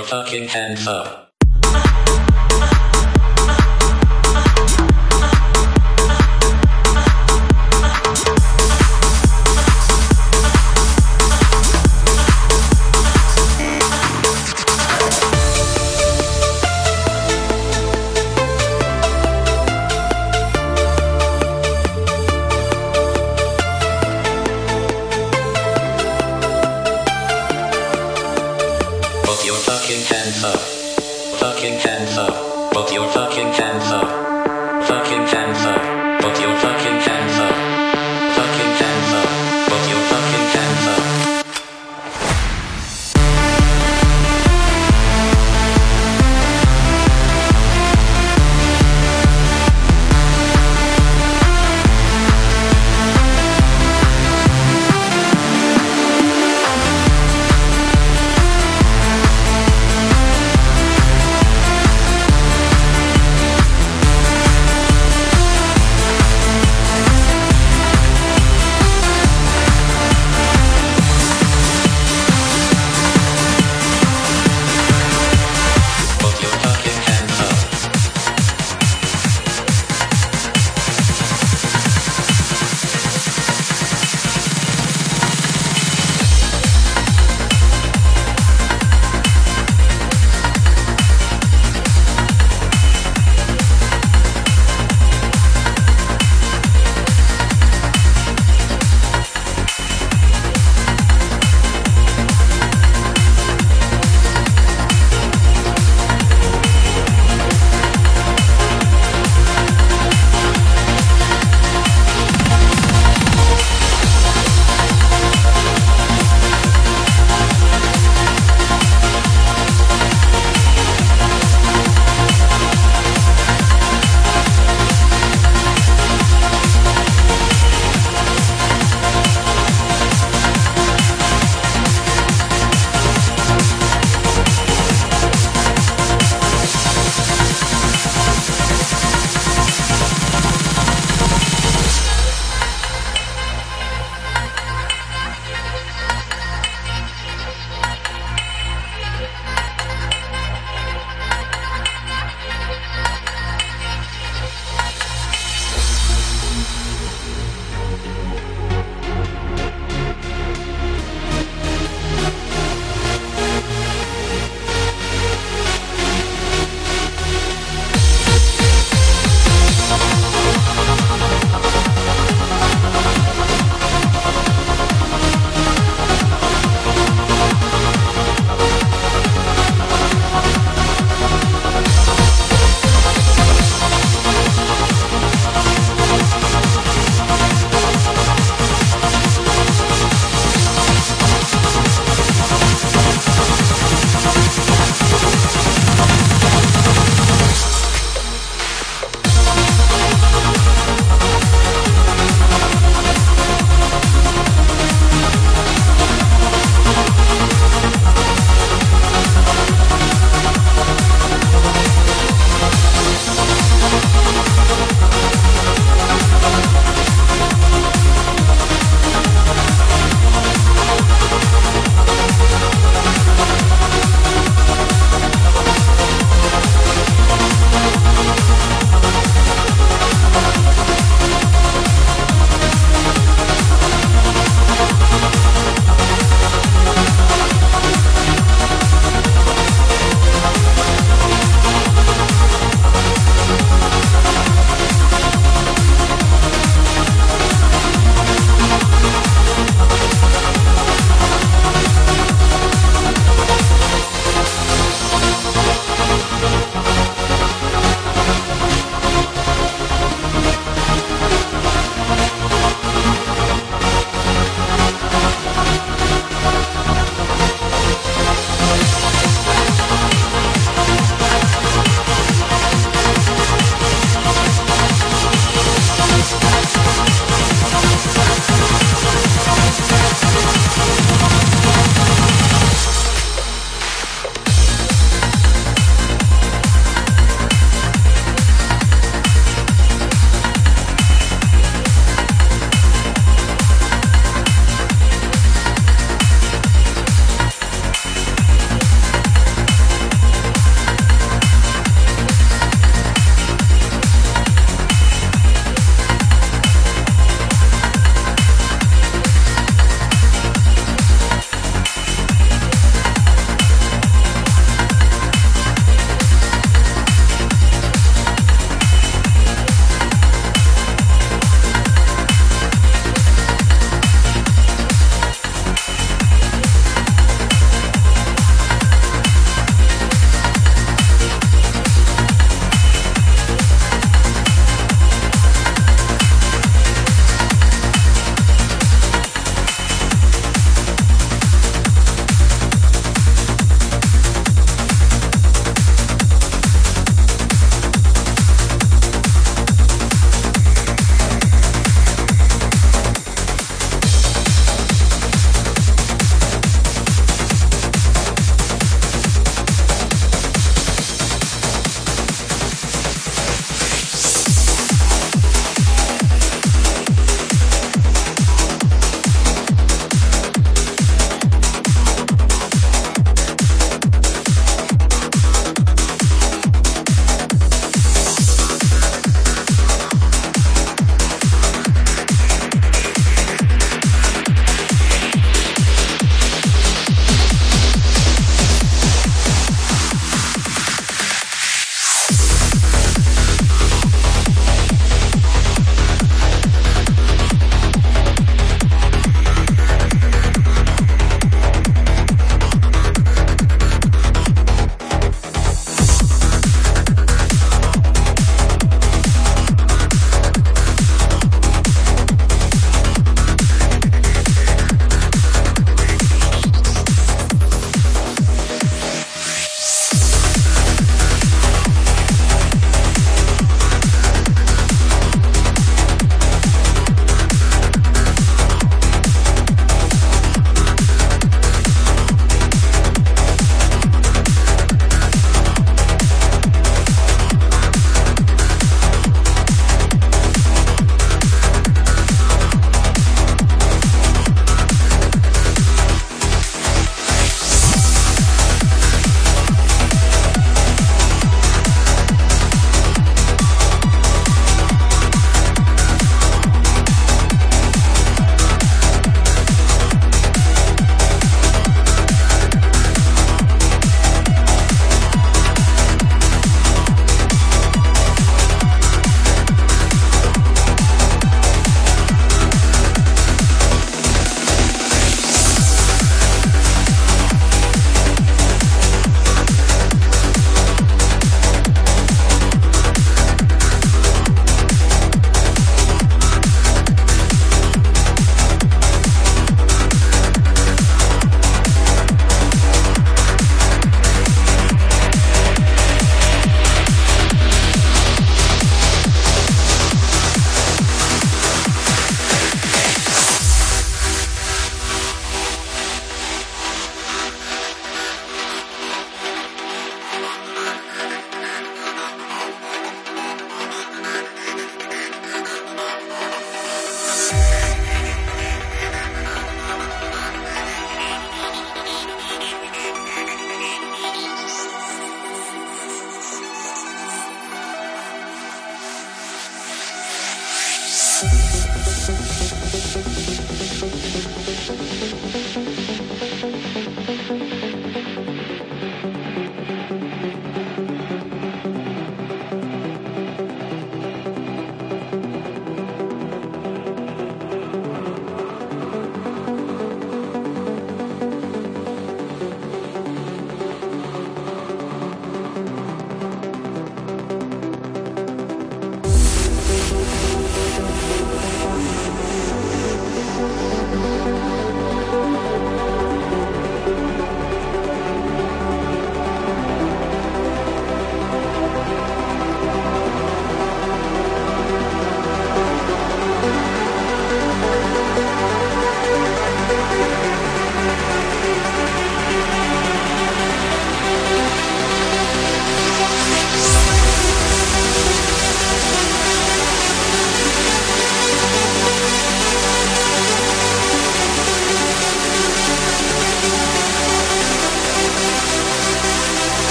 your fucking hands up.